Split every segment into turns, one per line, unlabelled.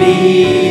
Lead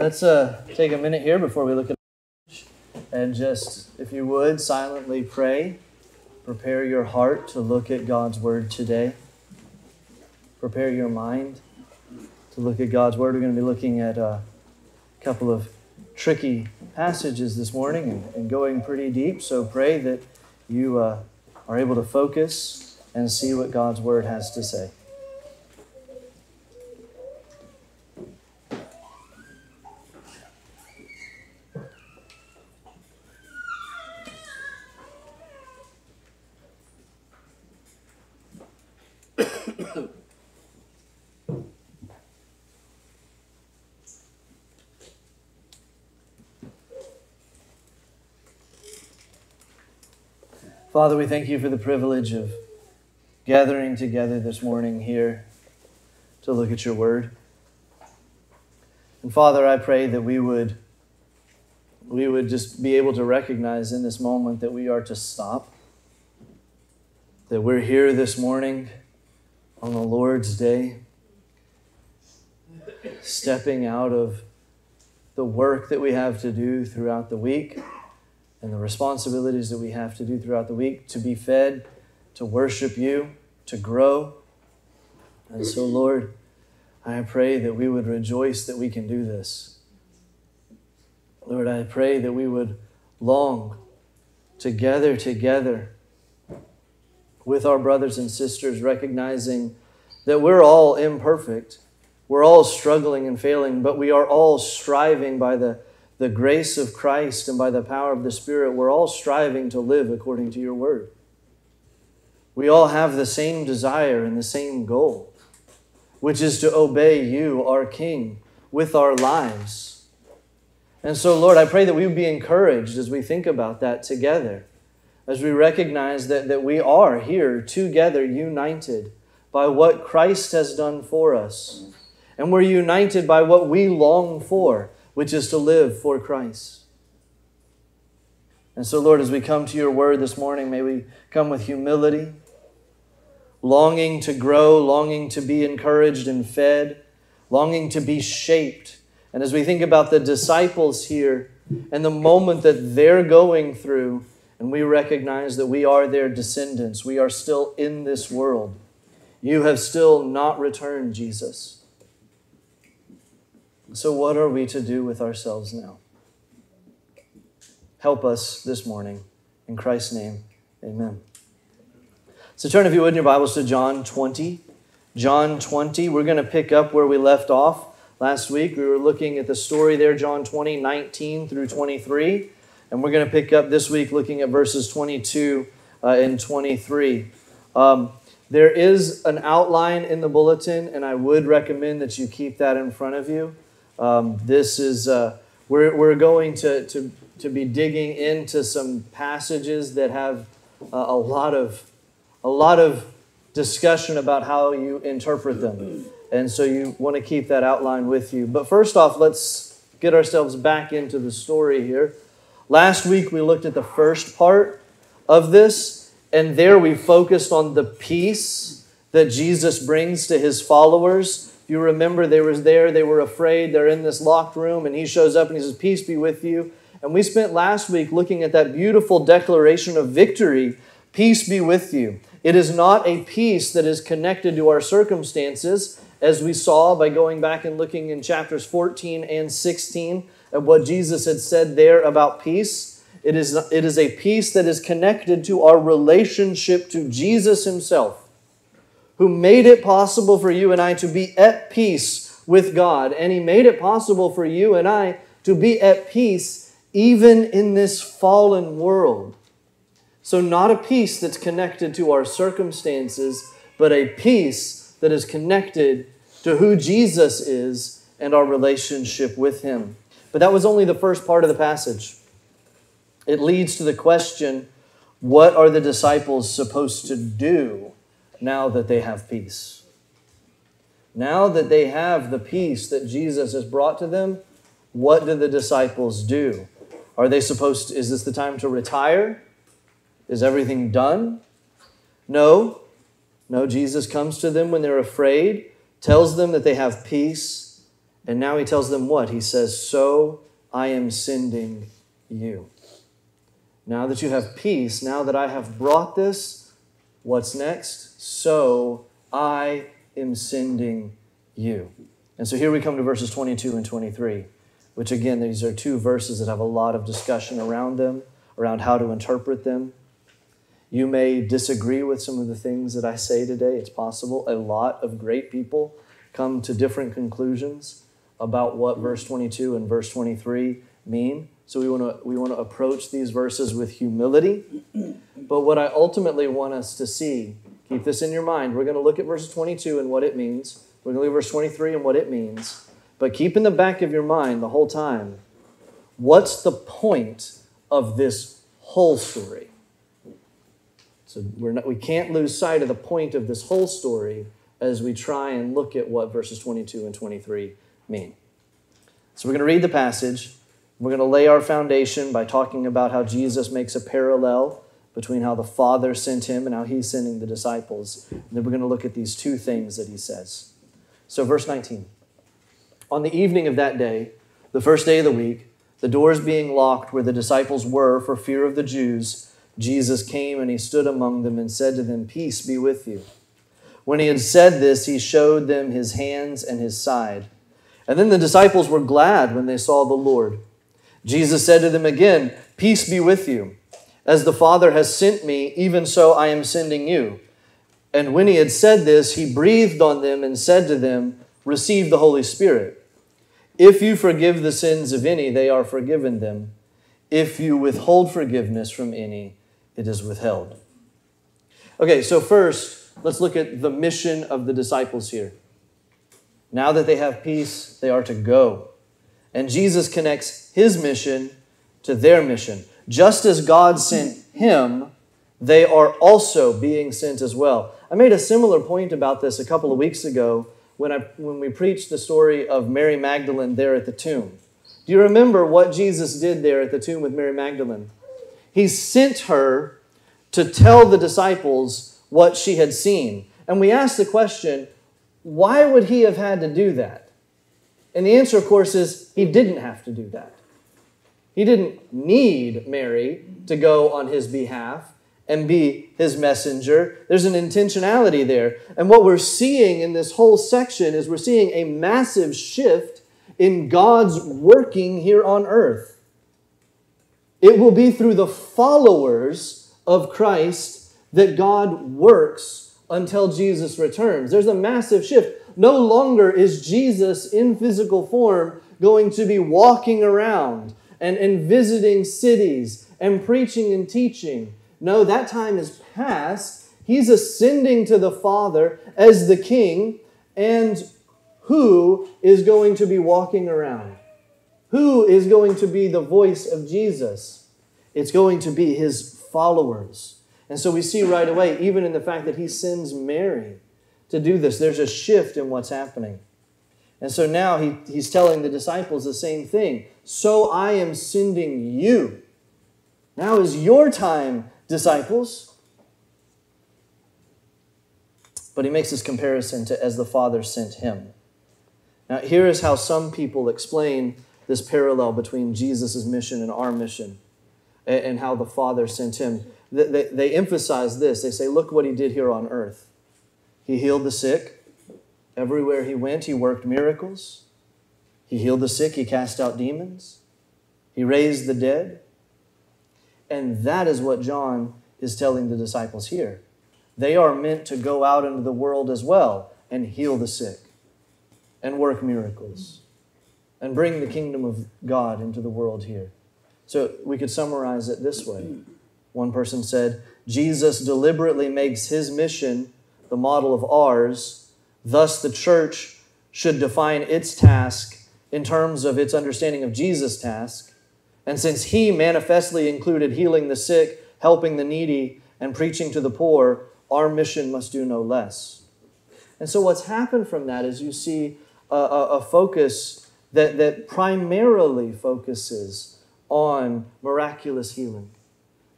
Let's uh, take a minute here before we look at and just, if you would, silently pray. Prepare your heart to look at God's Word today. Prepare your mind to look at God's Word. We're going to be looking at a couple of tricky passages this morning and, and going pretty deep. So pray that you uh, are able to focus and see what God's Word has to say. Father, we thank you for the privilege of gathering together this morning here to look at your word. And Father, I pray that we would we would just be able to recognize in this moment that we are to stop. That we're here this morning on the Lord's day, stepping out of the work that we have to do throughout the week and the responsibilities that we have to do throughout the week to be fed, to worship you, to grow. And so, Lord, I pray that we would rejoice that we can do this. Lord, I pray that we would long to gather together with our brothers and sisters, recognizing that we're all imperfect. We're all struggling and failing, but we are all striving by the the grace of Christ and by the power of the Spirit, we're all striving to live according to your word. We all have the same desire and the same goal, which is to obey you, our King, with our lives. And so, Lord, I pray that we would be encouraged as we think about that together, as we recognize that, that we are here together, united by what Christ has done for us. And we're united by what we long for which is to live for Christ. And so, Lord, as we come to your word this morning, may we come with humility, longing to grow, longing to be encouraged and fed, longing to be shaped. And as we think about the disciples here and the moment that they're going through, and we recognize that we are their descendants, we are still in this world. You have still not returned, Jesus. So, what are we to do with ourselves now? Help us this morning. In Christ's name, amen. So, turn, if you would, in your Bibles to John 20. John 20, we're going to pick up where we left off last week. We were looking at the story there, John 20, 19 through 23. And we're going to pick up this week looking at verses 22 uh, and 23. Um, there is an outline in the bulletin, and I would recommend that you keep that in front of you. Um, this is, uh, we're, we're going to, to, to be digging into some passages that have uh, a lot of, a lot of discussion about how you interpret them. And so you want to keep that outline with you. But first off, let's get ourselves back into the story here. Last week we looked at the first part of this, and there we focused on the peace that Jesus brings to his followers If you remember they were there, they were afraid, they're in this locked room, and he shows up and he says, Peace be with you. And we spent last week looking at that beautiful declaration of victory Peace be with you. It is not a peace that is connected to our circumstances, as we saw by going back and looking in chapters 14 and 16 of what Jesus had said there about peace. It is, it is a peace that is connected to our relationship to Jesus Himself. who made it possible for you and I to be at peace with God. And He made it possible for you and I to be at peace even in this fallen world. So, not a peace that's connected to our circumstances, but a peace that is connected to who Jesus is and our relationship with Him. But that was only the first part of the passage. It leads to the question what are the disciples supposed to do now that they have peace? Now that they have the peace that Jesus has brought to them, what do the disciples do? Are they supposed to, is this the time to retire? Is everything done? No. No, Jesus comes to them when they're afraid, tells them that they have peace, and now he tells them what? He says, So I am sending you. Now that you have peace, now that I have brought this, what's next? So I am sending you. And so here we come to verses 22 and 23, which again, these are two verses that have a lot of discussion around them, around how to interpret them. You may disagree with some of the things that I say today. It's possible. A lot of great people come to different conclusions about what verse 22 and verse 23 mean. So we want to we want to approach these verses with humility. But what I ultimately want us to see, keep this in your mind. We're going to look at verse 22 and what it means. We're going to look at verse 23 and what it means. But keep in the back of your mind the whole time, what's the point of this whole story? So we're not, we can't lose sight of the point of this whole story as we try and look at what verses 22 and 23 mean. So we're going to read the passage. We're going to lay our foundation by talking about how Jesus makes a parallel between how the Father sent him and how he's sending the disciples. And then we're going to look at these two things that he says. So, verse 19. On the evening of that day, the first day of the week, the doors being locked where the disciples were for fear of the Jews, Jesus came and he stood among them and said to them, Peace be with you. When he had said this, he showed them his hands and his side. And then the disciples were glad when they saw the Lord. Jesus said to them again, Peace be with you. As the Father has sent me, even so I am sending you. And when he had said this, he breathed on them and said to them, Receive the Holy Spirit. If you forgive the sins of any, they are forgiven them. If you withhold forgiveness from any, it is withheld. Okay, so first, let's look at the mission of the disciples here. Now that they have peace, they are to go. And Jesus connects his mission to their mission. Just as God sent him, they are also being sent as well. I made a similar point about this a couple of weeks ago when, I, when we preached the story of Mary Magdalene there at the tomb. Do you remember what Jesus did there at the tomb with Mary Magdalene? He sent her to tell the disciples what she had seen. And we ask the question why would he have had to do that? And the answer, of course, is he didn't have to do that. He didn't need Mary to go on his behalf and be his messenger. There's an intentionality there. And what we're seeing in this whole section is we're seeing a massive shift in God's working here on earth. It will be through the followers of Christ that God works until Jesus returns. There's a massive shift. No longer is Jesus in physical form going to be walking around and, and visiting cities and preaching and teaching. No, that time is past. He's ascending to the Father as the King, and who is going to be walking around? Who is going to be the voice of Jesus? It's going to be his followers. And so we see right away, even in the fact that he sends Mary to do this, there's a shift in what's happening. And so now he, he's telling the disciples the same thing. So I am sending you. Now is your time, disciples. But he makes this comparison to as the Father sent him. Now, here is how some people explain this parallel between Jesus' mission and our mission and how the Father sent him. They, they emphasize this. They say, look what he did here on earth. He healed the sick. Everywhere he went, he worked miracles. He healed the sick. He cast out demons. He raised the dead. And that is what John is telling the disciples here. they are meant to go out into the world as well and heal the sick and work miracles and bring the kingdom of God into the world here. So we could summarize it this way. One person said, Jesus deliberately makes his mission the model of ours, thus, the church should define its task in terms of its understanding of Jesus' task. And since he manifestly included healing the sick, helping the needy, and preaching to the poor, our mission must do no less. And so, what's happened from that is you see a, a, a focus that, that primarily focuses on miraculous healing,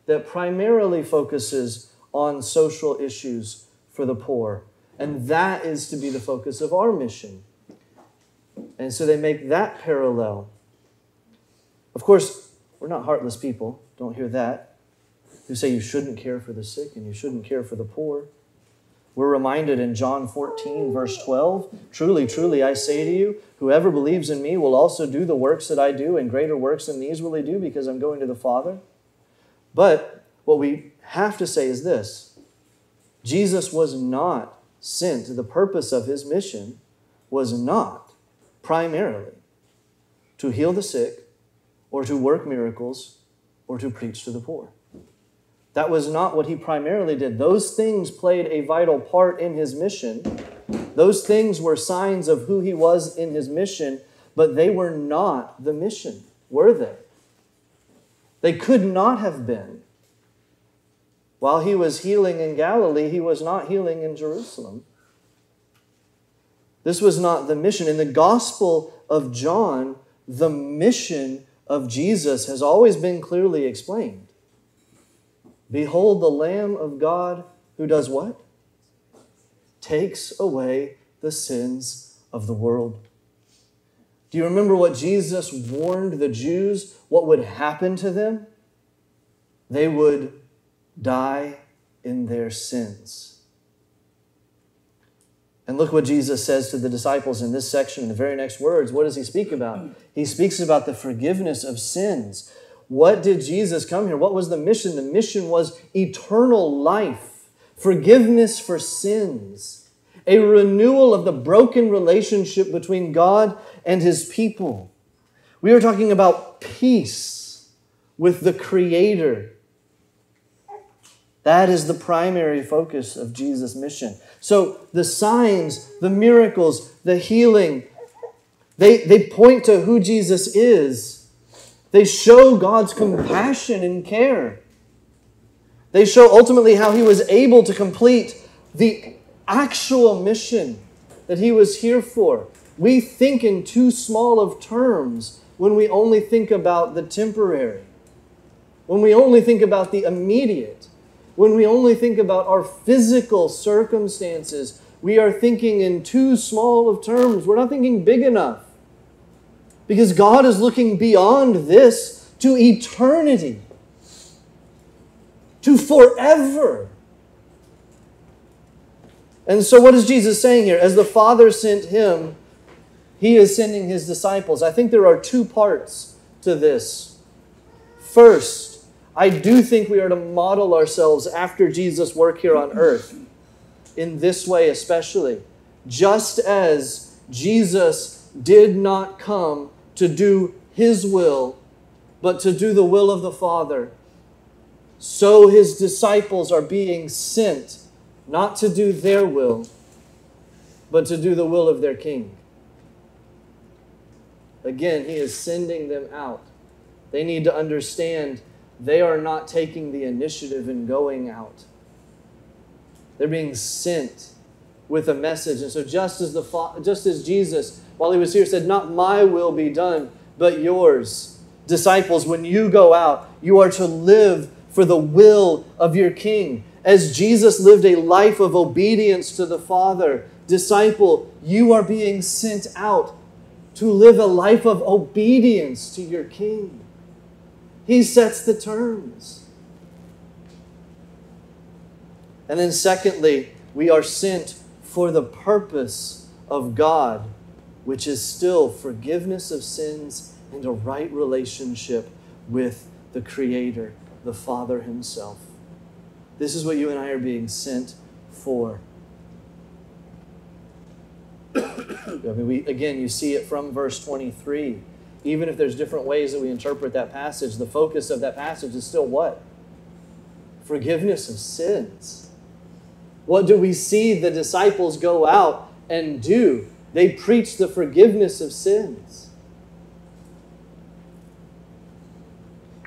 that primarily focuses on social issues for the poor. And that is to be the focus of our mission. And so they make that parallel. Of course, we're not heartless people. Don't hear that. Who say you shouldn't care for the sick and you shouldn't care for the poor. We're reminded in John 14, verse 12 Truly, truly, I say to you, whoever believes in me will also do the works that I do, and greater works than these will he do because I'm going to the Father. But what we have to say is this Jesus was not sent, the purpose of his mission was not primarily to heal the sick or to work miracles or to preach to the poor. That was not what he primarily did. Those things played a vital part in his mission. Those things were signs of who he was in his mission, but they were not the mission, were they? They could not have been. While he was healing in Galilee, he was not healing in Jerusalem. This was not the mission. In the Gospel of John, the mission of Jesus has always been clearly explained. Behold the Lamb of God who does what? Takes away the sins of the world. Do you remember what Jesus warned the Jews what would happen to them? They would die in their sins. And look what Jesus says to the disciples in this section, in the very next words. What does he speak about? He speaks about the forgiveness of sins. What did Jesus come here? What was the mission? The mission was eternal life, forgiveness for sins, a renewal of the broken relationship between God and his people. We are talking about peace with the Creator. That is the primary focus of Jesus' mission. So the signs, the miracles, the healing, they, they point to who Jesus is they show God's compassion and care. They show ultimately how he was able to complete the actual mission that he was here for. We think in too small of terms when we only think about the temporary, when we only think about the immediate, when we only think about our physical circumstances. We are thinking in too small of terms. We're not thinking big enough. Because God is looking beyond this to eternity, to forever. And so, what is Jesus saying here? As the Father sent him, he is sending his disciples. I think there are two parts to this. First, I do think we are to model ourselves after Jesus' work here on earth, in this way especially. Just as Jesus did not come to do His will, but to do the will of the Father. So His disciples are being sent not to do their will, but to do the will of their King. Again, He is sending them out. They need to understand they are not taking the initiative in going out. They're being sent with a message. And so just as the just as Jesus while he was here said, Not my will be done, but yours. Disciples, when you go out, you are to live for the will of your King. As Jesus lived a life of obedience to the Father, disciple, you are being sent out to live a life of obedience to your King. He sets the terms. And then, secondly, we are sent for the purpose of God which is still forgiveness of sins and a right relationship with the Creator, the Father Himself. This is what you and I are being sent for. I mean, we, again, you see it from verse 23. Even if there's different ways that we interpret that passage, the focus of that passage is still what? Forgiveness of sins. What do we see the disciples go out and do? They preach the forgiveness of sins.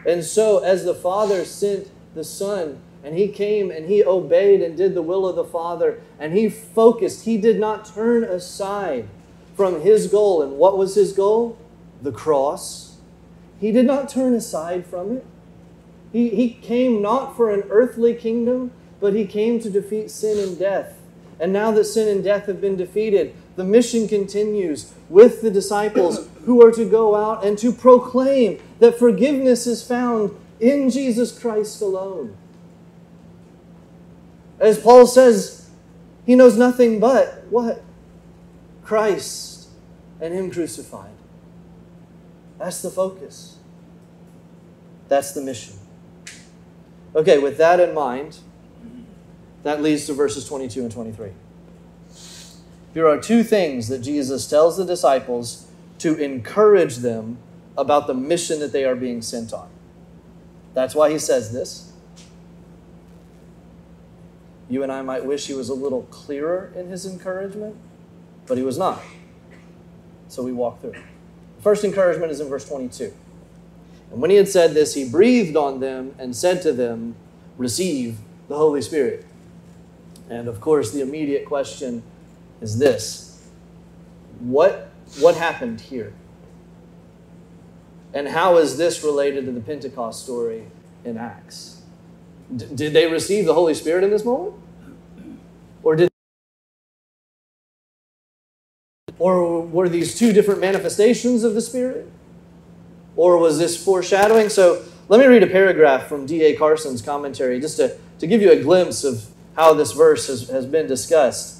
And so, as the Father sent the Son, and he came and he obeyed and did the will of the Father, and he focused, he did not turn aside from his goal. And what was his goal? The cross. He did not turn aside from it. He, he came not for an earthly kingdom, but he came to defeat sin and death. And now that sin and death have been defeated, the mission continues with the disciples who are to go out and to proclaim that forgiveness is found in Jesus Christ alone. As Paul says, he knows nothing but what? Christ and Him crucified. That's the focus. That's the mission. Okay, with that in mind, that leads to verses 22 and 23. Here are two things that Jesus tells the disciples to encourage them about the mission that they are being sent on. That's why he says this. You and I might wish he was a little clearer in his encouragement, but he was not. So we walk through. The first encouragement is in verse 22. And when he had said this, he breathed on them and said to them, Receive the Holy Spirit. And of course, the immediate question is this What, what happened here? And how is this related to the Pentecost story in Acts? D- did they receive the Holy Spirit in this moment? Or did or were these two different manifestations of the Spirit? Or was this foreshadowing? So let me read a paragraph from D.A. Carson's commentary just to, to give you a glimpse of how this verse has, has been discussed.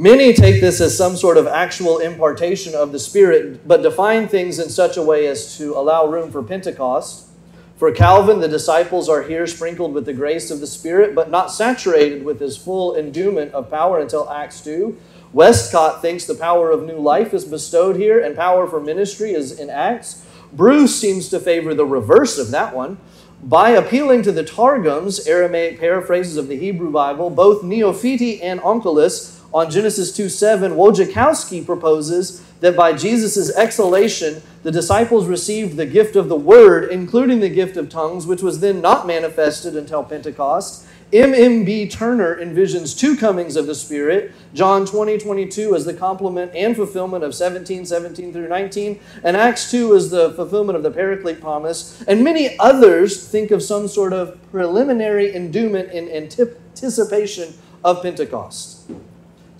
Many take this as some sort of actual impartation of the Spirit, but define things in such a way as to allow room for Pentecost. For Calvin, the disciples are here sprinkled with the grace of the Spirit, but not saturated with his full endowment of power until Acts 2. Westcott thinks the power of new life is bestowed here and power for ministry is in Acts. Bruce seems to favor the reverse of that one. By appealing to the Targums, Aramaic paraphrases of the Hebrew Bible, both Neophiti and Onkelos, on Genesis 2 7, Wojciechowski proposes that by Jesus' exhalation, the disciples received the gift of the Word, including the gift of tongues, which was then not manifested until Pentecost. M.M.B. Turner envisions two comings of the Spirit John 20, 22 as the complement and fulfillment of 17, 17 through 19, and Acts 2 as the fulfillment of the Paraclete promise. And many others think of some sort of preliminary endowment in anticipation of Pentecost.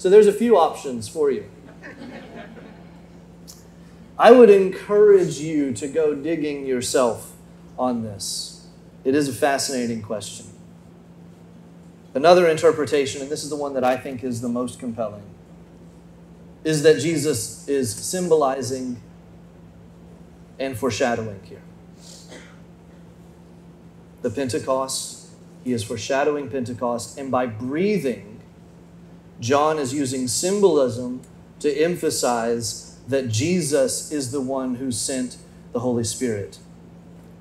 So there's a few options for you. I would encourage you to go digging yourself on this. It is a fascinating question. Another interpretation, and this is the one that I think is the most compelling, is that Jesus is symbolizing and foreshadowing here. The Pentecost, he is foreshadowing Pentecost, and by breathing, John is using symbolism to emphasize that Jesus is the one who sent the Holy Spirit.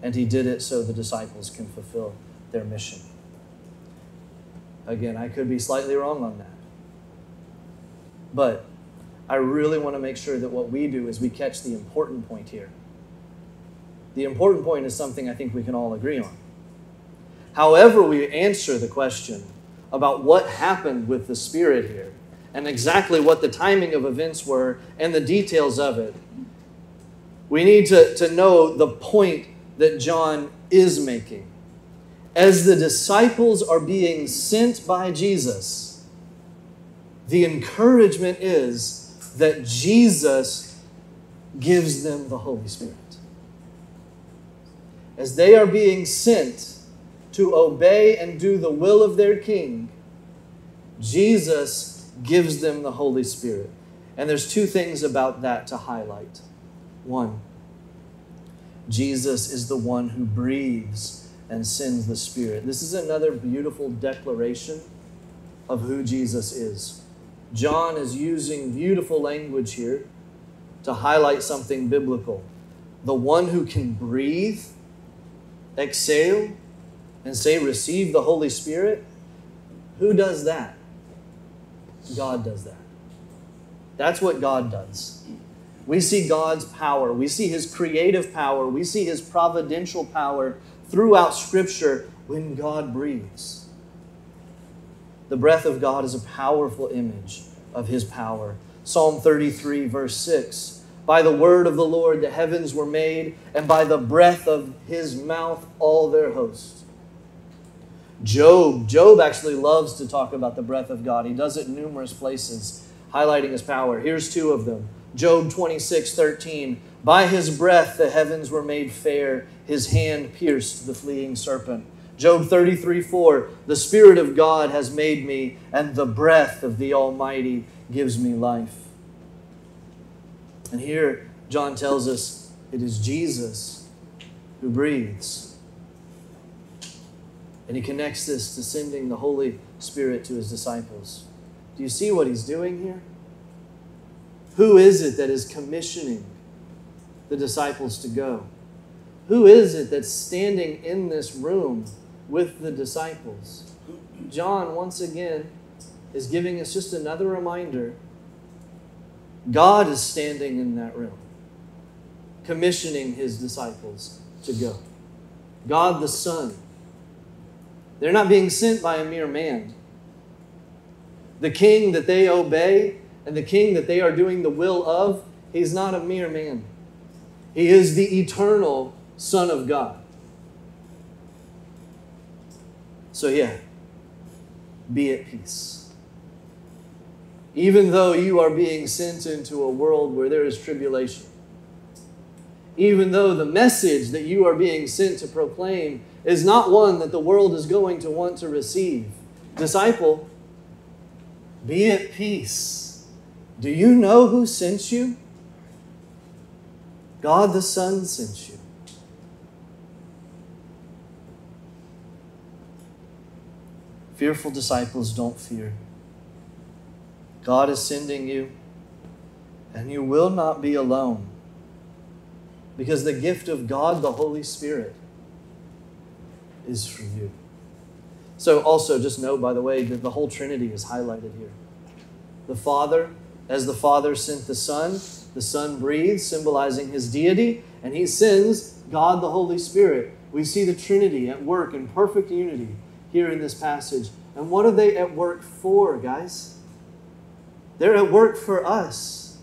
And he did it so the disciples can fulfill their mission. Again, I could be slightly wrong on that. But I really want to make sure that what we do is we catch the important point here. The important point is something I think we can all agree on. However, we answer the question about what happened with the Spirit here and exactly what the timing of events were and the details of it, we need to, to know the point that John is making. As the disciples are being sent by Jesus, the encouragement is that Jesus gives them the Holy Spirit. As they are being sent to obey and do the will of their King, Jesus gives them the Holy Spirit. And there's two things about that to highlight. One, Jesus is the one who breathes and sends the Spirit. This is another beautiful declaration of who Jesus is. John is using beautiful language here to highlight something biblical. The one who can breathe, exhale, and say, Receive the Holy Spirit. Who does that? God does that. That's what God does. We see God's power. We see His creative power. We see His providential power throughout Scripture when God breathes. The breath of God is a powerful image of His power. Psalm 33, verse 6 By the word of the Lord the heavens were made, and by the breath of His mouth all their hosts. Job, Job actually loves to talk about the breath of God. He does it in numerous places, highlighting His power. Here's two of them. Job 26, 13. By his breath the heavens were made fair, his hand pierced the fleeing serpent. Job 33, 4. The Spirit of God has made me, and the breath of the Almighty gives me life. And here, John tells us it is Jesus who breathes. And he connects this to sending the Holy Spirit to his disciples. Do you see what he's doing here? Who is it that is commissioning the disciples to go? Who is it that's standing in this room with the disciples? John, once again, is giving us just another reminder God is standing in that room, commissioning his disciples to go. God the Son. They're not being sent by a mere man. The king that they obey and the king that they are doing the will of, he's not a mere man. He is the eternal Son of God. So, yeah, be at peace. Even though you are being sent into a world where there is tribulation, even though the message that you are being sent to proclaim is not one that the world is going to want to receive, disciple, be at peace do you know who sent you? God the Son sent you. Fearful disciples don't fear. God is sending you, and you will not be alone. Because the gift of God, the Holy Spirit, is for you. So, also, just know, by the way, that the whole Trinity is highlighted here the Father, as the Father sent the Son, the Son breathes, symbolizing his deity, and he sends God the Holy Spirit. We see the Trinity at work in perfect unity here in this passage. And what are they at work for, guys? They're at work for us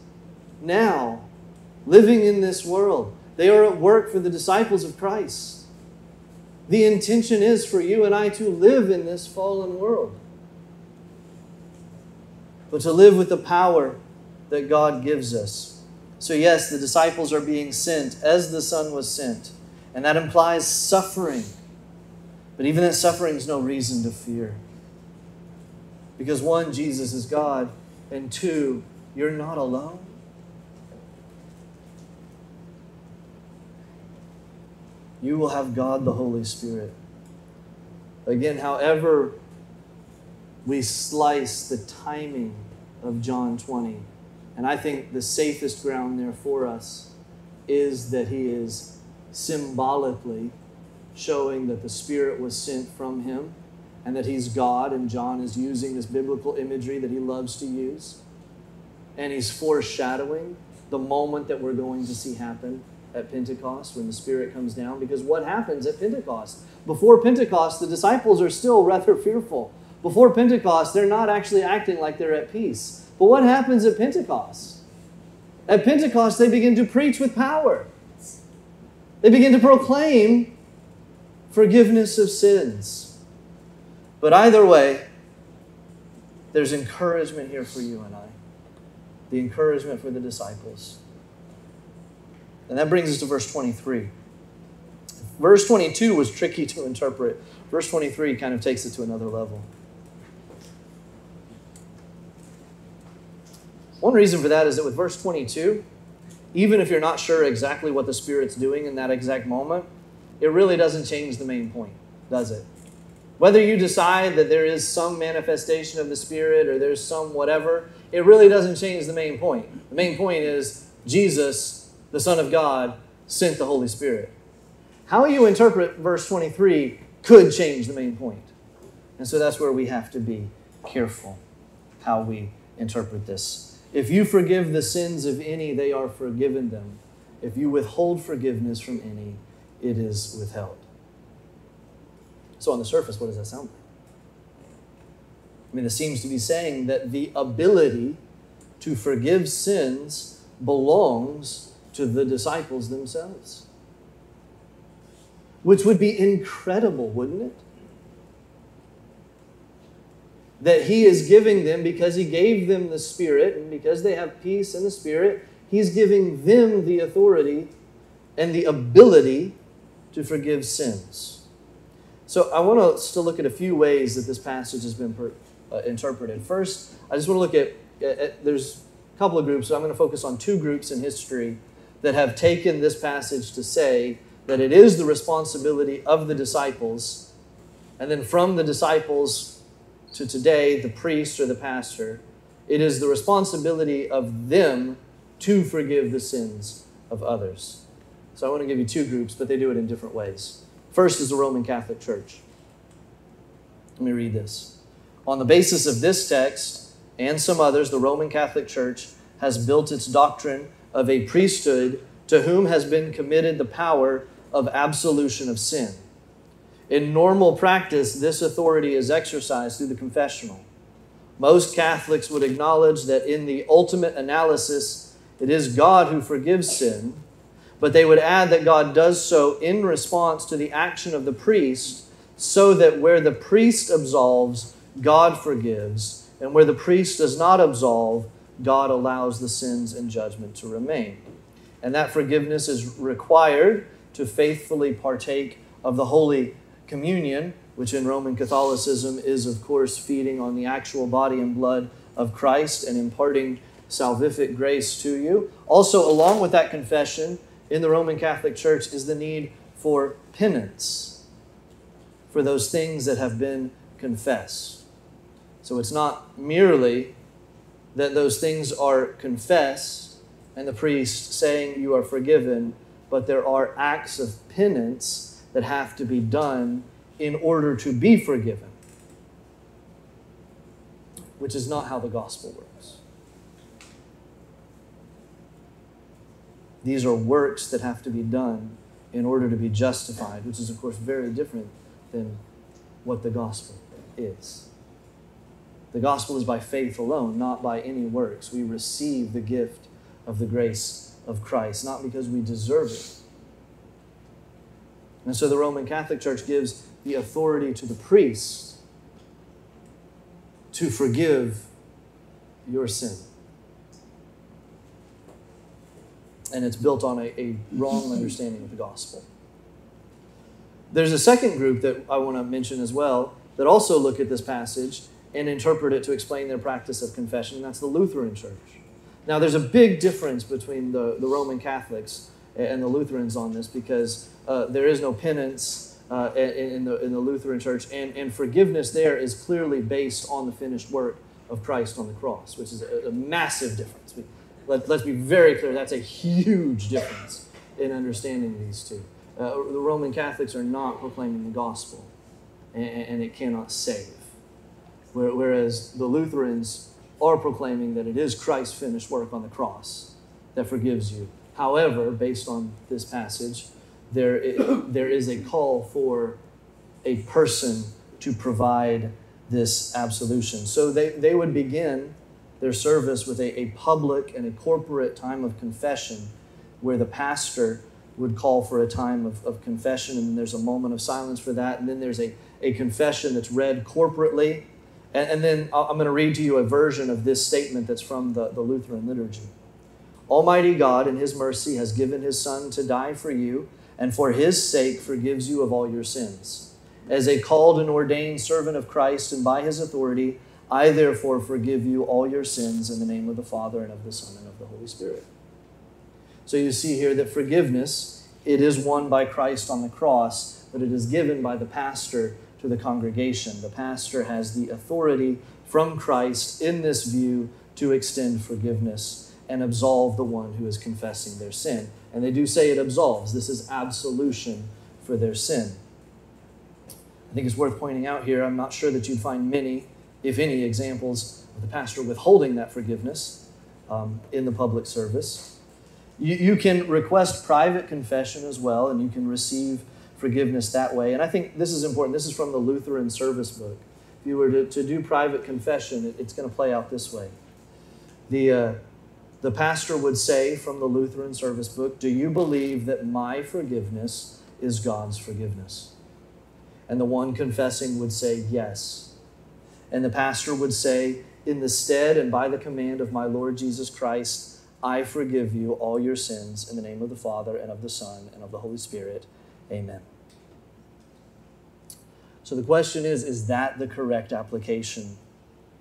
now, living in this world. They are at work for the disciples of Christ. The intention is for you and I to live in this fallen world but to live with the power that God gives us. So, yes, the disciples are being sent as the Son was sent, and that implies suffering. But even that suffering is no reason to fear. Because one, Jesus is God, and two, you're not alone. You will have God the Holy Spirit. Again, however we slice the timing of John 20. And I think the safest ground there for us is that he is symbolically showing that the Spirit was sent from him and that he's God, and John is using this biblical imagery that he loves to use. And he's foreshadowing the moment that we're going to see happen at Pentecost when the Spirit comes down. Because what happens at Pentecost? Before Pentecost, the disciples are still rather fearful. Before Pentecost, they're not actually acting like they're at peace. But what happens at Pentecost? At Pentecost, they begin to preach with power. They begin to proclaim forgiveness of sins. But either way, there's encouragement here for you and I. The encouragement for the disciples. And that brings us to verse 23. Verse 22 was tricky to interpret. Verse 23 kind of takes it to another level. One reason for that is that with verse 22, even if you're not sure exactly what the Spirit's doing in that exact moment, it really doesn't change the main point, does it? Whether you decide that there is some manifestation of the Spirit or there's some whatever, it really doesn't change the main point. The main point is Jesus, the Son of God, sent the Holy Spirit. How you interpret verse 23 could change the main point. And so that's where we have to be careful how we interpret this. If you forgive the sins of any, they are forgiven them. If you withhold forgiveness from any, it is withheld. So, on the surface, what does that sound like? I mean, it seems to be saying that the ability to forgive sins belongs to the disciples themselves. Which would be incredible, wouldn't it? That He is giving them because He gave them the Spirit, and because they have peace in the Spirit, He's giving them the authority and the ability to forgive sins. So I want us to look at a few ways that this passage has been per, uh, interpreted. First, I just want to look at, at, at there's a couple of groups, so I'm going to focus on two groups in history that have taken this passage to say that it is the responsibility of the disciples, and then from the disciples to today, the priest or the pastor, it is the responsibility of them to forgive the sins of others. So I want to give you two groups, but they do it in different ways. First is the Roman Catholic Church. Let me read this. On the basis of this text and some others, the Roman Catholic Church has built its doctrine of a priesthood to whom has been committed the power of absolution of sin. In normal practice, this authority is exercised through the confessional. Most Catholics would acknowledge that in the ultimate analysis, it is God who forgives sin, but they would add that God does so in response to the action of the priest, so that where the priest absolves, God forgives, and where the priest does not absolve, God allows the sins and judgment to remain. And that forgiveness is required to faithfully partake of the Holy Communion, which in Roman Catholicism is, of course, feeding on the actual body and blood of Christ and imparting salvific grace to you. Also, along with that confession, in the Roman Catholic Church is the need for penance for those things that have been confessed. So it's not merely that those things are confessed and the priest saying you are forgiven, but there are acts of penance that have to be done in order to be forgiven, which is not how the gospel works. These are works that have to be done in order to be justified, which is, of course, very different than what the gospel is. The gospel is by faith alone, not by any works. We receive the gift of the grace of Christ, not because we deserve it. And so the Roman Catholic Church gives the authority to the priest to forgive your sin. And it's built on a, a wrong understanding of the gospel. There's a second group that I want to mention as well that also look at this passage and interpret it to explain their practice of confession, and that's the Lutheran Church. Now, there's a big difference between the, the Roman Catholics and the Lutherans on this because uh, there is no penance uh, in, the, in the Lutheran Church, and, and forgiveness there is clearly based on the finished work of Christ on the cross, which is a, a massive difference. We, let, let's be very clear, that's a huge difference in understanding these two. Uh, the Roman Catholics are not proclaiming the gospel, and, and it cannot save. Whereas the Lutherans are proclaiming that it is Christ's finished work on the cross that forgives you. However, based on this passage, there, there is a call for a person to provide this absolution. So they, they would begin their service with a, a public and a corporate time of confession where the pastor would call for a time of, of confession, and then there's a moment of silence for that, and then there's a, a confession that's read corporately and, and then I'm going to read to you a version of this statement that's from the, the Lutheran liturgy. Almighty God, in His mercy, has given His Son to die for you, and for His sake forgives you of all your sins. As a called and ordained servant of Christ, and by His authority, I therefore forgive you all your sins in the name of the Father, and of the Son, and of the Holy Spirit. So you see here that forgiveness, it is won by Christ on the cross, but it is given by the pastor to the congregation. The pastor has the authority from Christ in this view to extend forgiveness and absolve the one who is confessing their sin. And they do say it absolves. This is absolution for their sin. I think it's worth pointing out here, I'm not sure that you'd find many, if any, examples of the pastor withholding that forgiveness um, in the public service. You, you can request private confession as well, and you can receive forgiveness that way. And I think this is important. This is from the Lutheran Service Book. If you were to, to do private confession, it, it's going to play out this way. The, uh, the pastor would say from the Lutheran Service Book, Do you believe that my forgiveness is God's forgiveness? And the one confessing would say, Yes. And the pastor would say, In the stead and by the command of my Lord Jesus Christ, I forgive you all your sins in the name of the Father and of the Son and of the Holy Spirit. Amen. So the question is is that the correct application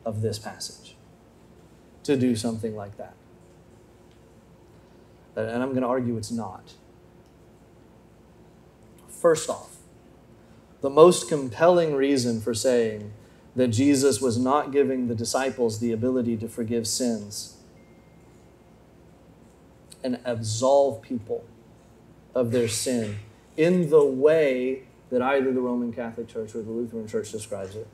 of this passage? To do something like that? And I'm going to argue it's not. First off, the most compelling reason for saying that Jesus was not giving the disciples the ability to forgive sins and absolve people of their sin in the way that either the Roman Catholic Church or the Lutheran Church describes it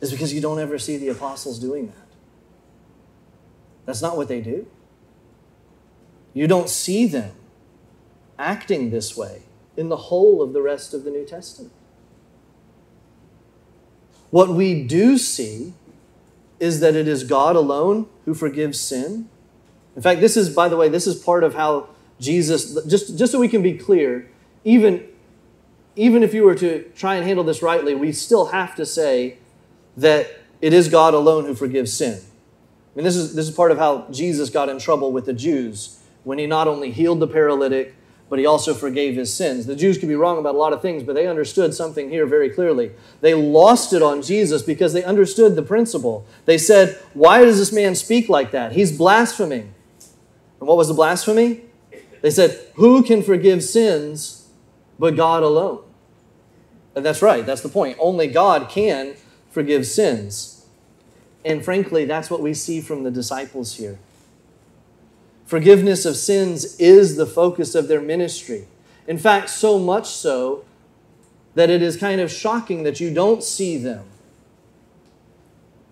is because you don't ever see the apostles doing that. That's not what they do. You don't see them acting this way in the whole of the rest of the New Testament. What we do see is that it is God alone who forgives sin. In fact, this is, by the way, this is part of how Jesus, just, just so we can be clear, even, even if you were to try and handle this rightly, we still have to say that it is God alone who forgives sin. I mean, this is, this is part of how Jesus got in trouble with the Jews when he not only healed the paralytic, but he also forgave his sins. The Jews could be wrong about a lot of things, but they understood something here very clearly. They lost it on Jesus because they understood the principle. They said, Why does this man speak like that? He's blaspheming. And what was the blasphemy? They said, Who can forgive sins but God alone? And that's right, that's the point. Only God can forgive sins. And frankly, that's what we see from the disciples here. Forgiveness of sins is the focus of their ministry. In fact, so much so that it is kind of shocking that you don't see them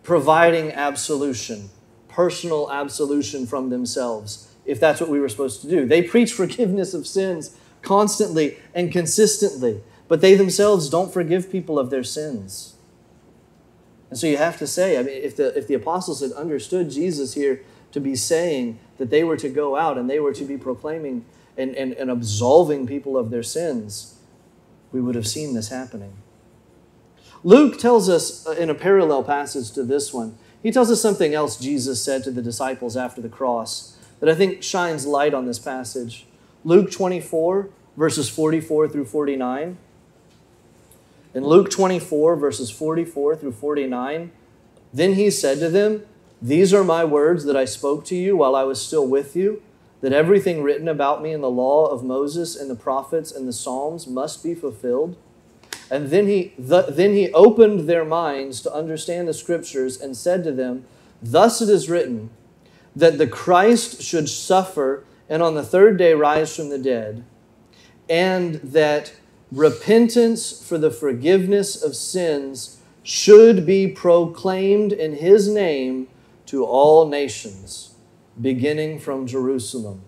providing absolution, personal absolution from themselves if that's what we were supposed to do. They preach forgiveness of sins constantly and consistently, but they themselves don't forgive people of their sins. And so you have to say, I mean, if the, if the apostles had understood Jesus here to be saying that they were to go out and they were to be proclaiming and, and, and absolving people of their sins, we would have seen this happening. Luke tells us uh, in a parallel passage to this one, he tells us something else Jesus said to the disciples after the cross that I think shines light on this passage. Luke 24, verses 44 through 49. In Luke 24, verses 44 through 49, then he said to them, These are my words that I spoke to you while I was still with you, that everything written about me in the law of Moses and the prophets and the Psalms must be fulfilled. And then he, the, then he opened their minds to understand the scriptures and said to them, Thus it is written, that the Christ should suffer and on the third day rise from the dead, and that repentance for the forgiveness of sins should be proclaimed in his name to all nations, beginning from Jerusalem.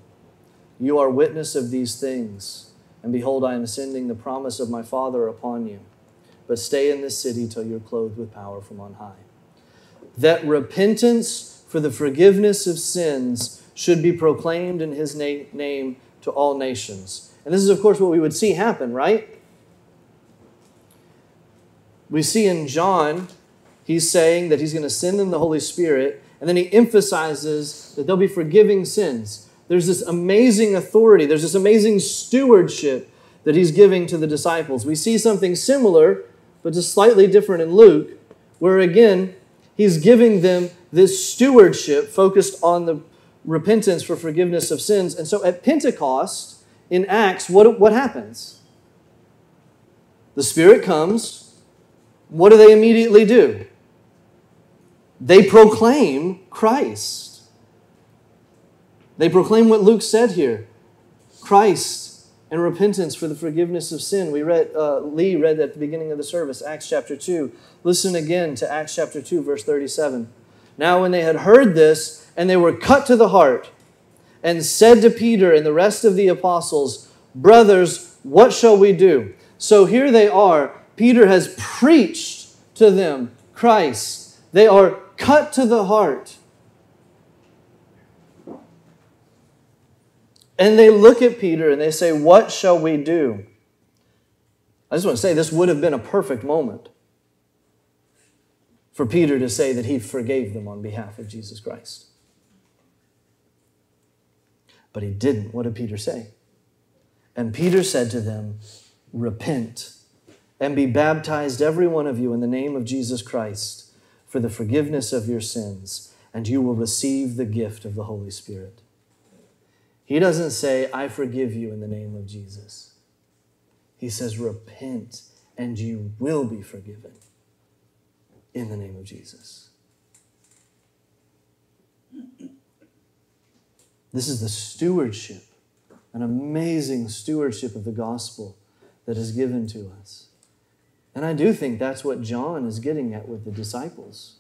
You are witness of these things, and behold, I am sending the promise of my Father upon you. But stay in this city till you're clothed with power from on high. That repentance for the forgiveness of sins should be proclaimed in his na- name to all nations. And this is, of course, what we would see happen, right? We see in John, he's saying that he's going to send them the Holy Spirit, and then he emphasizes that they'll be forgiving sins. There's this amazing authority, there's this amazing stewardship that he's giving to the disciples. We see something similar, but just slightly different in Luke, where again, he's giving them this stewardship focused on the repentance for forgiveness of sins. And so at Pentecost in Acts, what, what happens? The Spirit comes. What do they immediately do? They proclaim Christ. They proclaim what Luke said here Christ and repentance for the forgiveness of sin. We read, uh, Lee read at the beginning of the service, Acts chapter 2. Listen again to Acts chapter 2, verse 37. Now, when they had heard this, and they were cut to the heart, and said to Peter and the rest of the apostles, Brothers, what shall we do? So here they are. Peter has preached to them Christ. They are cut to the heart. And they look at Peter and they say, What shall we do? I just want to say this would have been a perfect moment for Peter to say that he forgave them on behalf of Jesus Christ. But he didn't. What did Peter say? And Peter said to them, Repent and be baptized, every one of you, in the name of Jesus Christ for the forgiveness of your sins, and you will receive the gift of the Holy Spirit. He doesn't say, I forgive you in the name of Jesus. He says, Repent and you will be forgiven in the name of Jesus. This is the stewardship, an amazing stewardship of the gospel that is given to us. And I do think that's what John is getting at with the disciples.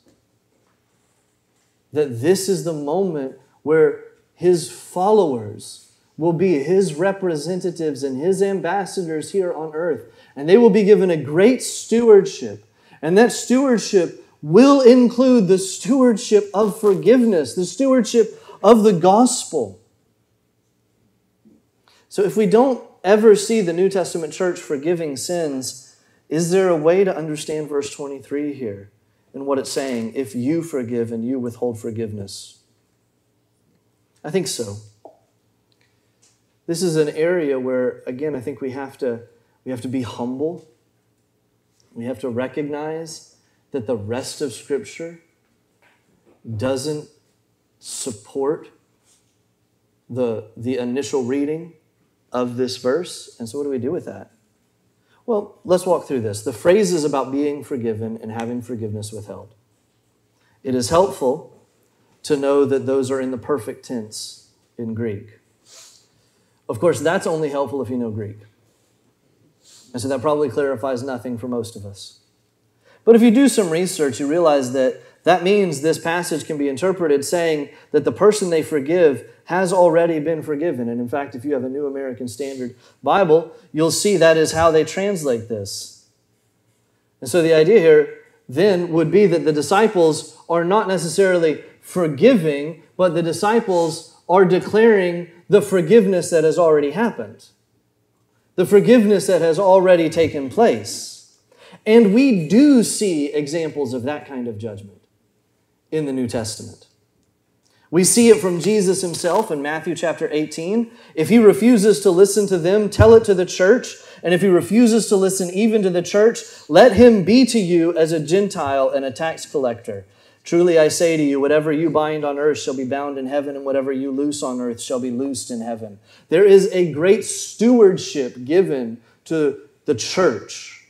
That this is the moment where his followers will be his representatives and his ambassadors here on earth. And they will be given a great stewardship. And that stewardship will include the stewardship of forgiveness, the stewardship of the gospel. So if we don't ever see the New Testament church forgiving sins, is there a way to understand verse 23 here and what it's saying? If you forgive and you withhold forgiveness. I think so. This is an area where, again, I think we have to, we have to be humble. We have to recognize that the rest of Scripture doesn't support the, the initial reading of this verse. And so, what do we do with that? Well, let's walk through this. The phrase is about being forgiven and having forgiveness withheld. It is helpful to know that those are in the perfect tense in Greek. Of course, that's only helpful if you know Greek. And so that probably clarifies nothing for most of us. But if you do some research, you realize that that means this passage can be interpreted saying that the person they forgive has already been forgiven. And in fact, if you have a New American Standard Bible, you'll see that is how they translate this. And so the idea here then would be that the disciples are not necessarily forgiving, but the disciples are declaring the forgiveness that has already happened, the forgiveness that has already taken place. And we do see examples of that kind of judgment in the New Testament. We see it from Jesus himself in Matthew chapter 18. If he refuses to listen to them, tell it to the church. And if he refuses to listen even to the church, let him be to you as a Gentile and a tax collector. Truly I say to you, whatever you bind on earth shall be bound in heaven, and whatever you loose on earth shall be loosed in heaven. There is a great stewardship given to the church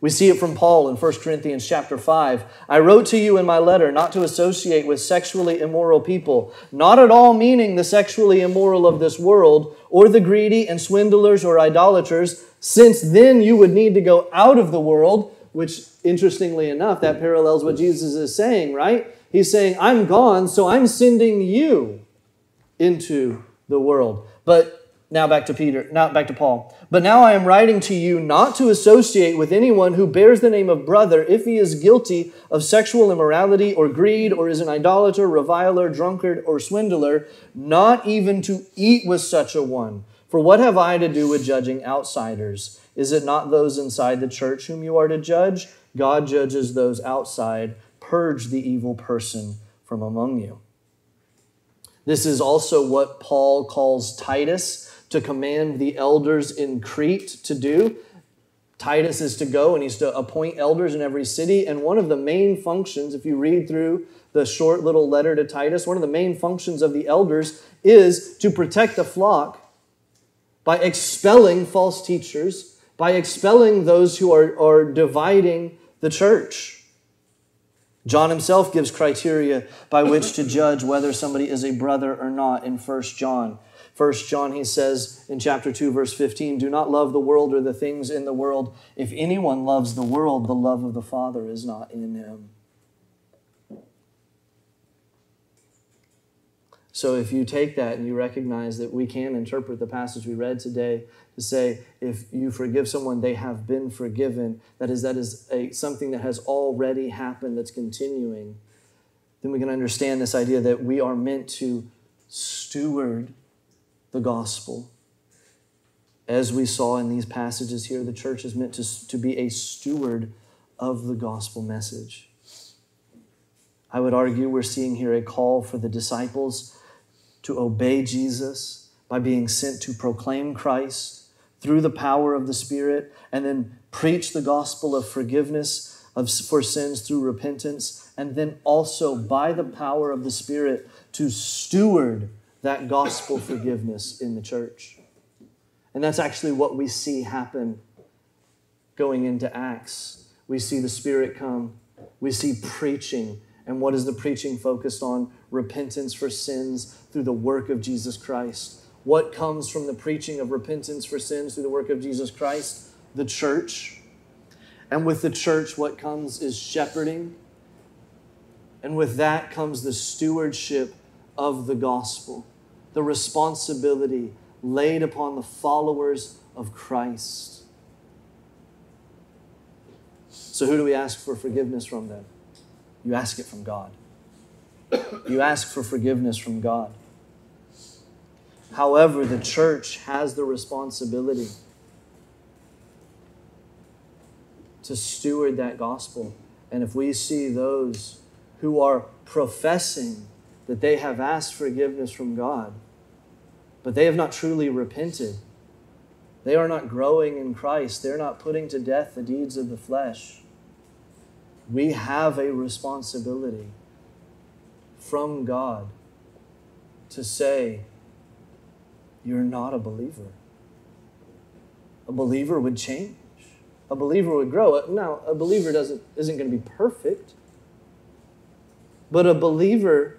we see it from Paul in 1 Corinthians chapter 5. I wrote to you in my letter not to associate with sexually immoral people, not at all meaning the sexually immoral of this world, or the greedy and swindlers or idolaters, since then you would need to go out of the world, which interestingly enough, that parallels what Jesus is saying, right? He's saying, I'm gone, so I'm sending you into the world. But now back to Peter, now back to Paul. But now I am writing to you not to associate with anyone who bears the name of brother if he is guilty of sexual immorality or greed or is an idolater, reviler, drunkard, or swindler, not even to eat with such a one. For what have I to do with judging outsiders? Is it not those inside the church whom you are to judge? God judges those outside. Purge the evil person from among you. This is also what Paul calls Titus to command the elders in Crete to do. Titus is to go and he's to appoint elders in every city. And one of the main functions, if you read through the short little letter to Titus, one of the main functions of the elders is to protect the flock by expelling false teachers by expelling those who are, are dividing the church. John himself gives criteria by which to judge whether somebody is a brother or not in 1 John. 1 John, he says in chapter 2, verse 15, Do not love the world or the things in the world. If anyone loves the world, the love of the Father is not in him. So if you take that and you recognize that we can interpret the passage we read today to say, if you forgive someone, they have been forgiven, that is, that is a, something that has already happened that's continuing, then we can understand this idea that we are meant to steward the gospel. As we saw in these passages here, the church is meant to, to be a steward of the gospel message. I would argue we're seeing here a call for the disciples to obey Jesus by being sent to proclaim Christ through the power of the Spirit and then preach the gospel of forgiveness of, for sins through repentance, and then also by the power of the Spirit to steward that gospel forgiveness in the church. And that's actually what we see happen going into Acts. We see the Spirit come, we see preaching. And what is the preaching focused on? repentance for sins through the work of Jesus Christ. What comes from the preaching of repentance for sins through the work of Jesus Christ? The church. And with the church, what comes is shepherding. And with that comes the stewardship of the gospel, the responsibility laid upon the followers of Christ. So, who do we ask for forgiveness from then? You ask it from God. You ask for forgiveness from God. However, the church has the responsibility to steward that gospel. And if we see those who are professing that they have asked forgiveness from God, but they have not truly repented, they are not growing in Christ, they're not putting to death the deeds of the flesh, we have a responsibility from God to say, You're not a believer. A believer would change. A believer would grow. Now, a believer doesn't, isn't going to be perfect, but a believer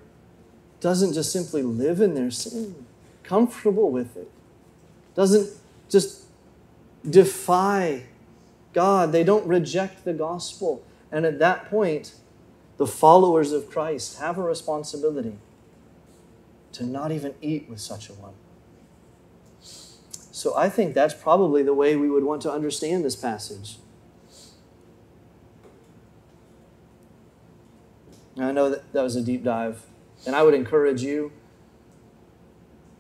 doesn't just simply live in their sin, comfortable with it, doesn't just defy God. They don't reject the gospel. And at that point, the followers of Christ have a responsibility to not even eat with such a one. So I think that's probably the way we would want to understand this passage. I know that that was a deep dive, and I would encourage you.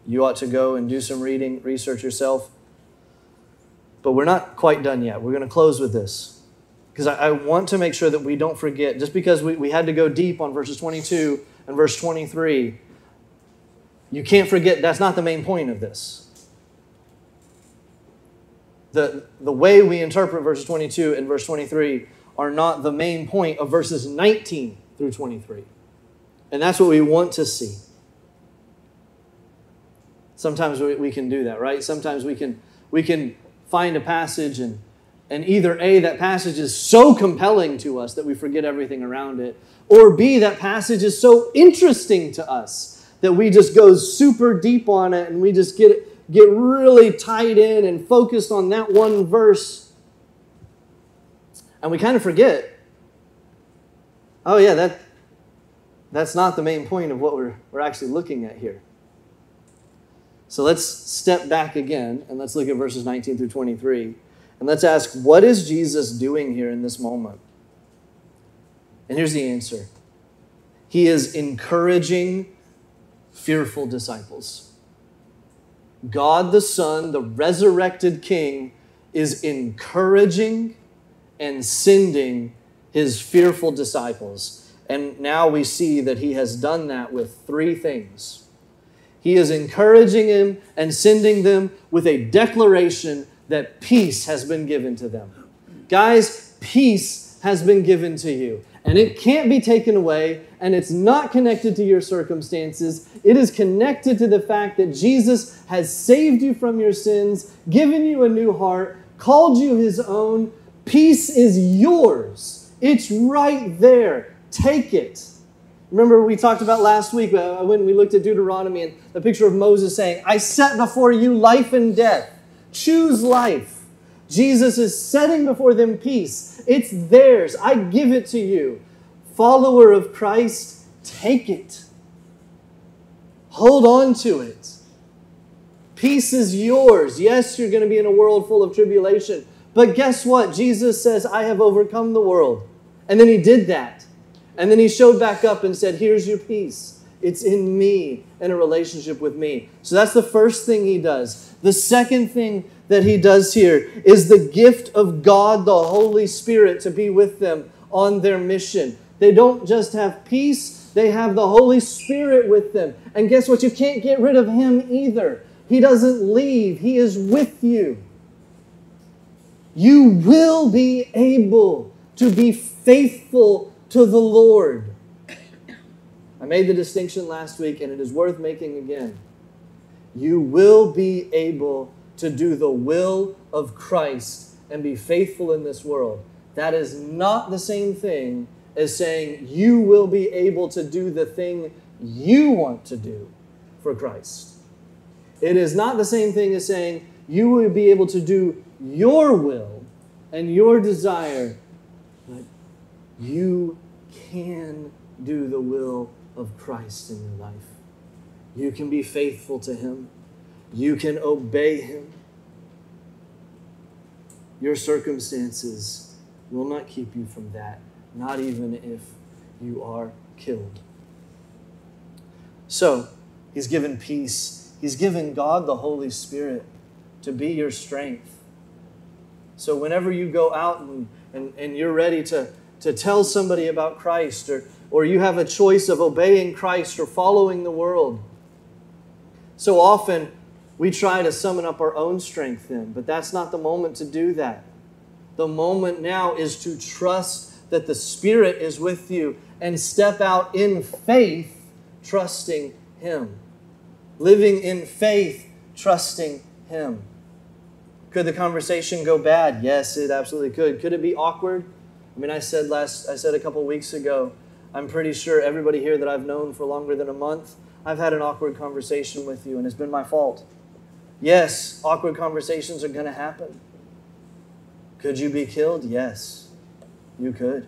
You ought to go and do some reading, research yourself. But we're not quite done yet. We're going to close with this because I, I, want to make sure that we don't forget, just because we, we had to go deep on verses 22 and verse 23, you can't forget that's not the main point of this. The, the way we interpret verses 22 and verse 23 are not the main point of verses 19 through 23. And that's what we want to see. Sometimes we, we can do that, right? Sometimes we can, we can find a passage and and either A, that passage is so compelling to us that we forget everything around it, or B, that passage is so interesting to us that we just go super deep on it and we just get, get really tied in and focused on that one verse. And we kind of forget, oh, yeah, that, that's not the main point of what we're, we're actually looking at here. So let's step back again and let's look at verses 19 through 23. And let's ask, what is Jesus doing here in this moment? And here's the answer He is encouraging fearful disciples. God the Son, the resurrected King, is encouraging and sending his fearful disciples. And now we see that he has done that with three things. He is encouraging them and sending them with a declaration that peace has been given to them. Guys, peace has been given to you. And it can't be taken away, and it's not connected to your circumstances. It is connected to the fact that Jesus has saved you from your sins, given you a new heart, called you his own. Peace is yours. It's right there. Take it. Remember, we talked about last week uh, when we looked at Deuteronomy and the picture of Moses saying, I set before you life and death. Choose life. Jesus is setting before them peace. It's theirs. I give it to you. Follower of Christ, take it. Hold on to it. Peace is yours. Yes, you're going to be in a world full of tribulation. But guess what? Jesus says, I have overcome the world. And then he did that. And then he showed back up and said, Here's your peace. It's in me and a relationship with me. So that's the first thing he does. The second thing that he does here is the gift of God, the Holy Spirit, to be with them on their mission. They don't just have peace, they have the Holy Spirit with them. And guess what? You can't get rid of him either. He doesn't leave, he is with you. You will be able to be faithful to the Lord. I made the distinction last week, and it is worth making again. You will be able to do the will of Christ and be faithful in this world. That is not the same thing as saying you will be able to do the thing you want to do for Christ. It is not the same thing as saying you will be able to do your will and your desire, but you can do the will of Christ in your life. You can be faithful to Him. You can obey Him. Your circumstances will not keep you from that, not even if you are killed. So, He's given peace. He's given God the Holy Spirit to be your strength. So, whenever you go out and, and, and you're ready to, to tell somebody about Christ, or, or you have a choice of obeying Christ or following the world, so often we try to summon up our own strength then, but that's not the moment to do that. The moment now is to trust that the Spirit is with you and step out in faith, trusting Him. Living in faith, trusting Him. Could the conversation go bad? Yes, it absolutely could. Could it be awkward? I mean, I said last, I said a couple weeks ago, I'm pretty sure everybody here that I've known for longer than a month, I've had an awkward conversation with you, and it's been my fault. Yes, awkward conversations are going to happen. Could you be killed? Yes, you could.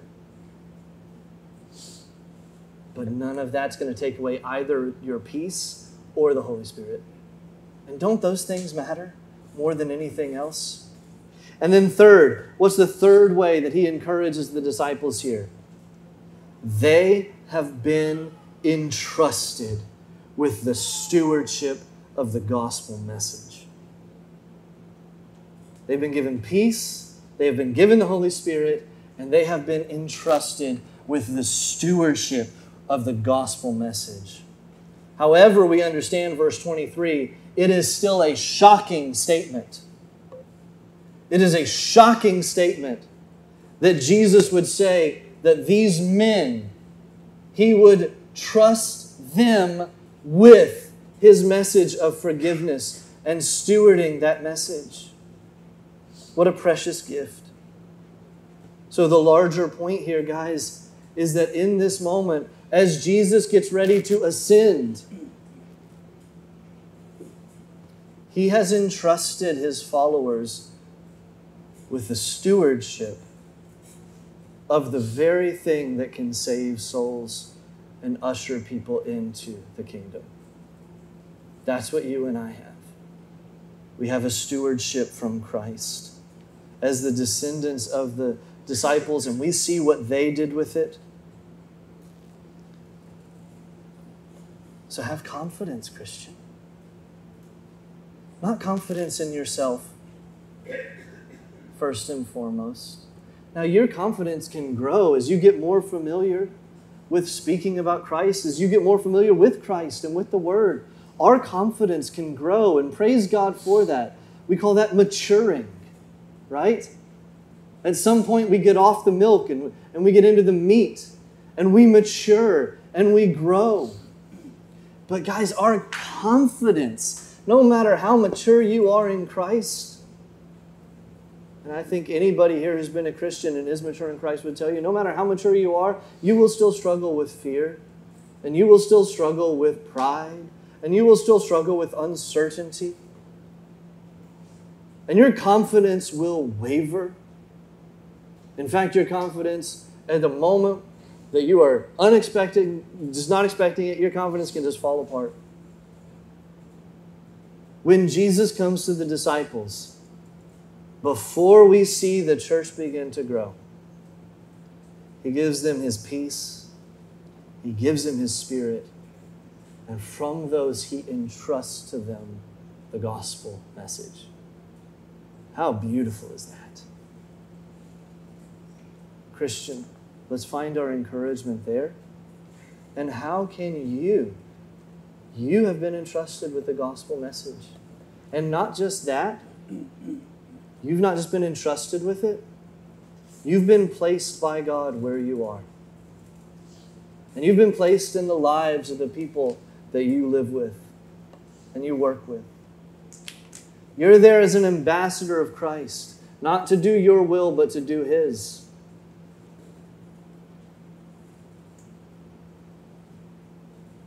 But none of that's going to take away either your peace or the Holy Spirit. And don't those things matter more than anything else? And then, third, what's the third way that he encourages the disciples here? They have been entrusted with the stewardship of the gospel message. They've been given peace, they have been given the Holy Spirit, and they have been entrusted with the stewardship of the gospel message. However, we understand verse 23, it is still a shocking statement. It is a shocking statement that Jesus would say that these men, he would trust them with his message of forgiveness and stewarding that message. What a precious gift. So, the larger point here, guys, is that in this moment, as Jesus gets ready to ascend, he has entrusted his followers with the stewardship of the very thing that can save souls and usher people into the kingdom. That's what you and I have. We have a stewardship from Christ as the descendants of the disciples, and we see what they did with it. So have confidence, Christian. Not confidence in yourself, first and foremost. Now, your confidence can grow as you get more familiar with speaking about Christ, as you get more familiar with Christ and with the Word. Our confidence can grow, and praise God for that. We call that maturing, right? At some point, we get off the milk and, and we get into the meat, and we mature and we grow. But, guys, our confidence, no matter how mature you are in Christ, And I think anybody here who's been a Christian and is mature in Christ would tell you no matter how mature you are, you will still struggle with fear, and you will still struggle with pride, and you will still struggle with uncertainty. And your confidence will waver. In fact, your confidence at the moment that you are unexpected, just not expecting it, your confidence can just fall apart. When Jesus comes to the disciples, before we see the church begin to grow, he gives them his peace, he gives them his spirit, and from those he entrusts to them the gospel message. How beautiful is that? Christian, let's find our encouragement there. And how can you? You have been entrusted with the gospel message. And not just that, you've not just been entrusted with it, you've been placed by God where you are. And you've been placed in the lives of the people that you live with and you work with. You're there as an ambassador of Christ, not to do your will, but to do His.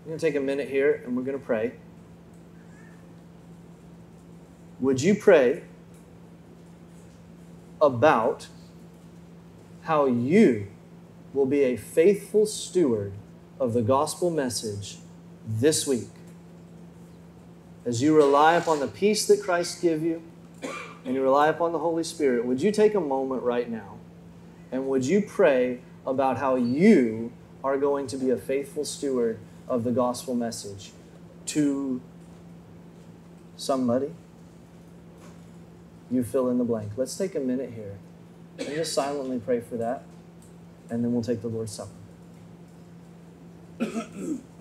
I'm going to take a minute here and we're going to pray. Would you pray about how you will be a faithful steward of the gospel message this week? As you rely upon the peace that Christ give you and you rely upon the Holy Spirit, would you take a moment right now and would you pray about how you are going to be a faithful steward of the gospel message to somebody? You fill in the blank. Let's take a minute here and just silently pray for that, and then we'll take the Lord's Supper.